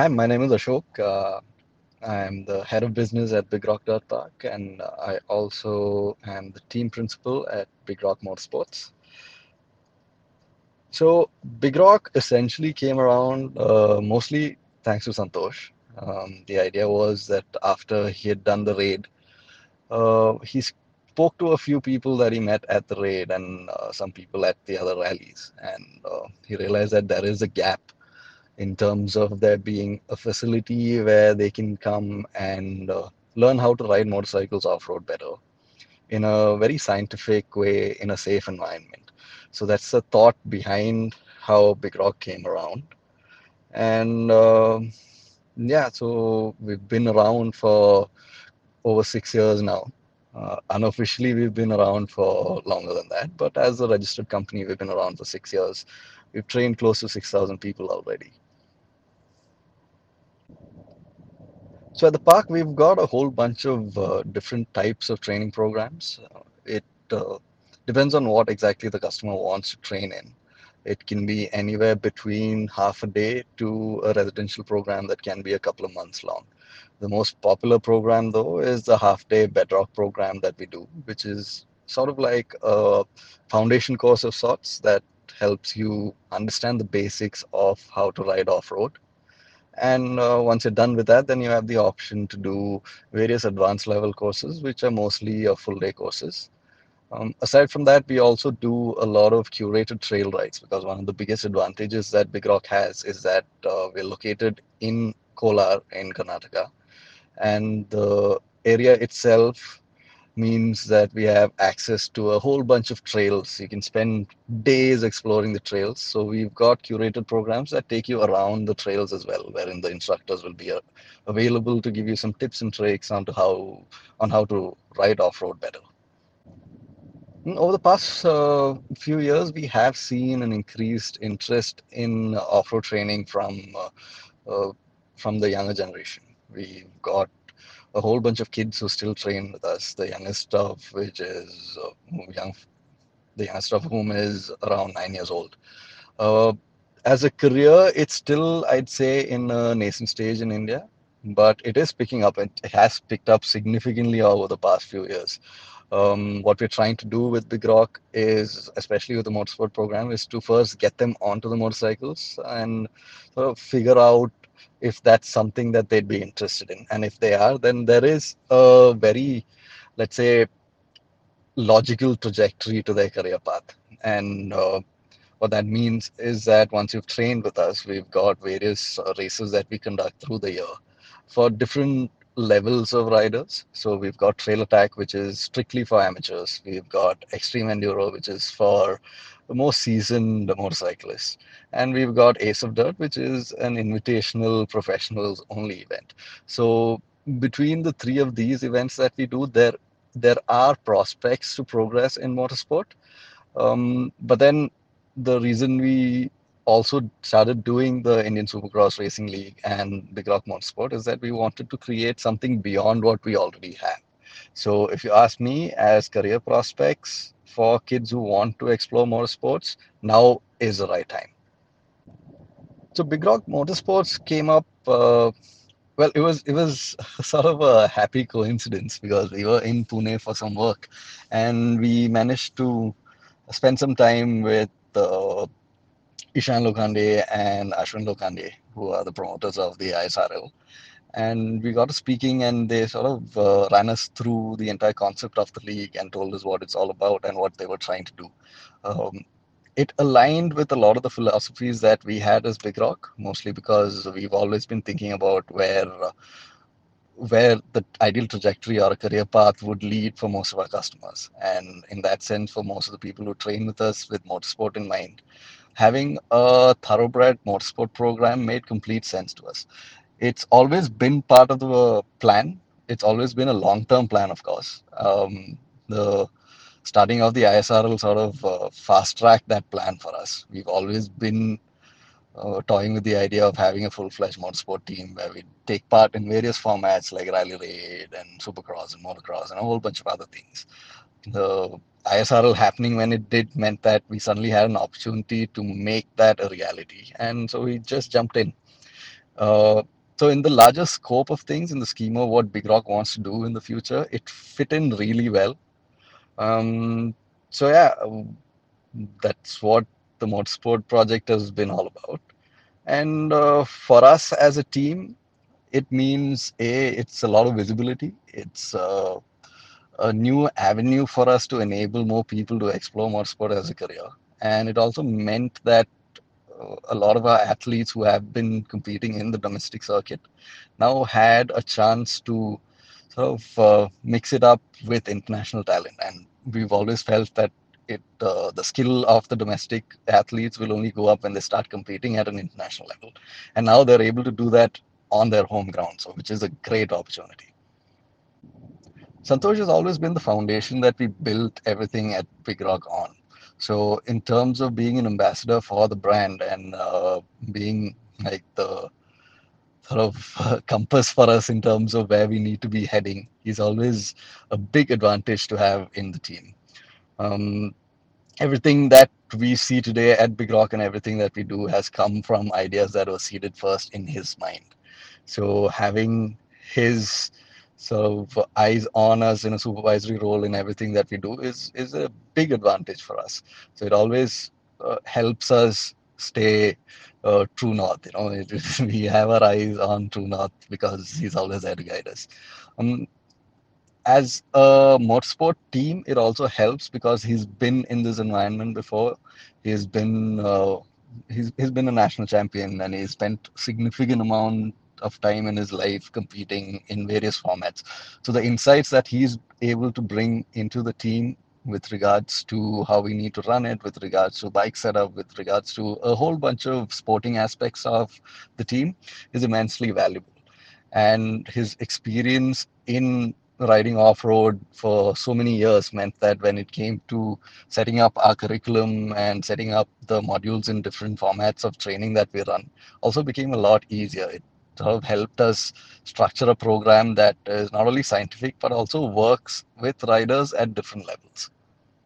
Hi, my name is Ashok. Uh, I'm the head of business at Big Rock Dirt Park, and I also am the team principal at Big Rock Motorsports. So, Big Rock essentially came around uh, mostly thanks to Santosh. Um, the idea was that after he had done the raid, uh, he spoke to a few people that he met at the raid and uh, some people at the other rallies, and uh, he realized that there is a gap in terms of there being a facility where they can come and uh, learn how to ride motorcycles off road better in a very scientific way in a safe environment. So that's the thought behind how Big Rock came around. And uh, yeah, so we've been around for over six years now. Uh, unofficially, we've been around for longer than that, but as a registered company, we've been around for six years. We've trained close to 6,000 people already. So at the park, we've got a whole bunch of uh, different types of training programs. Uh, it uh, depends on what exactly the customer wants to train in. It can be anywhere between half a day to a residential program that can be a couple of months long. The most popular program, though, is the half day bedrock program that we do, which is sort of like a foundation course of sorts that helps you understand the basics of how to ride off road and uh, once you're done with that, then you have the option to do various advanced level courses, which are mostly uh, full day courses. Um, aside from that, we also do a lot of curated trail rides because one of the biggest advantages that Big Rock has is that uh, we're located in Kolar in Karnataka, and the area itself means that we have access to a whole bunch of trails. You can spend days exploring the trails. So we've got curated programs that take you around the trails as well, wherein the instructors will be uh, available to give you some tips and tricks on to how on how to ride off-road better. Hmm, over the past uh, few years, we have seen an increased interest in off-road training from uh, uh from the younger generation. We've got a whole bunch of kids who still train with us. The youngest of which is uh, young, the youngest of whom is around nine years old. Uh, as a career, it's still, I'd say, in a nascent stage in India, but it is picking up. It has picked up significantly over the past few years. Um, what we're trying to do with Big Rock is, especially with the motorsport program, is to first get them onto the motorcycles and sort of figure out if that's something that they'd be interested in. And if they are, then there is a very, let's say, logical trajectory to their career path. And uh, what that means is that once you've trained with us, we've got various uh, races that we conduct through the year for different levels of riders. So we've got Trail Attack, which is strictly for amateurs. We've got Extreme Enduro, which is for the most seasoned motorcyclists. And we've got Ace of Dirt, which is an invitational professionals only event. So between the three of these events that we do, there there are prospects to progress in motorsport. Um, but then the reason we also started doing the Indian Supercross Racing League and Big Rock Motorsport is that we wanted to create something beyond what we already have. So if you ask me as career prospects for kids who want to explore motorsports, now is the right time. So Big Rock Motorsports came up. Uh, well, it was it was sort of a happy coincidence because we were in Pune for some work, and we managed to spend some time with uh, Ishan Lokhande and Ashwin Lokhande, who are the promoters of the ISRL. And we got speaking, and they sort of uh, ran us through the entire concept of the league and told us what it's all about and what they were trying to do. Um, it aligned with a lot of the philosophies that we had as Big Rock, mostly because we've always been thinking about where uh, where the ideal trajectory or a career path would lead for most of our customers. And in that sense, for most of the people who train with us with motorsport in mind, having a thoroughbred motorsport program made complete sense to us. It's always been part of the plan. It's always been a long-term plan, of course. Um, the starting of the ISRL sort of uh, fast track that plan for us. We've always been uh, toying with the idea of having a full-fledged motorsport team where we take part in various formats like rally raid and supercross and motocross and a whole bunch of other things. The ISRL happening when it did meant that we suddenly had an opportunity to make that a reality, and so we just jumped in. Uh, so in the larger scope of things, in the scheme of what Big Rock wants to do in the future, it fit in really well. Um, so yeah, that's what the motorsport project has been all about. And uh, for us as a team, it means a it's a lot of visibility. It's uh, a new avenue for us to enable more people to explore motorsport as a career. And it also meant that uh, a lot of our athletes who have been competing in the domestic circuit now had a chance to sort of uh, mix it up with international talent. And we've always felt that it uh, the skill of the domestic athletes will only go up when they start competing at an international level. And now they're able to do that on their home ground, so which is a great opportunity. Santosh has always been the foundation that we built everything at Big Rock on. So in terms of being an ambassador for the brand and uh, being like the sort of compass for us in terms of where we need to be heading, he's always a big advantage to have in the team. Um, everything that we see today at Big Rock and everything that we do has come from ideas that were seeded first in his mind. So having his sort of eyes on us in a supervisory role in everything that we do is is a big advantage for us. So it always uh, helps us stay uh, true north. You know, it, we have our eyes on true north because he's always there to guide us. Um, as a motorsport team, it also helps because he's been in this environment before. He's been uh, he's he's been a national champion and he spent significant amount of time in his life competing in various formats. So the insights that he's able to bring into the team with regards to how we need to run it, with regards to bike setup, with regards to a whole bunch of sporting aspects of the team is immensely valuable. And his experience in riding off road for so many years meant that when it came to setting up our curriculum and setting up the modules in different formats of training that we run also became a lot easier. It sort of helped us structure a program that is not only scientific but also works with riders at different levels.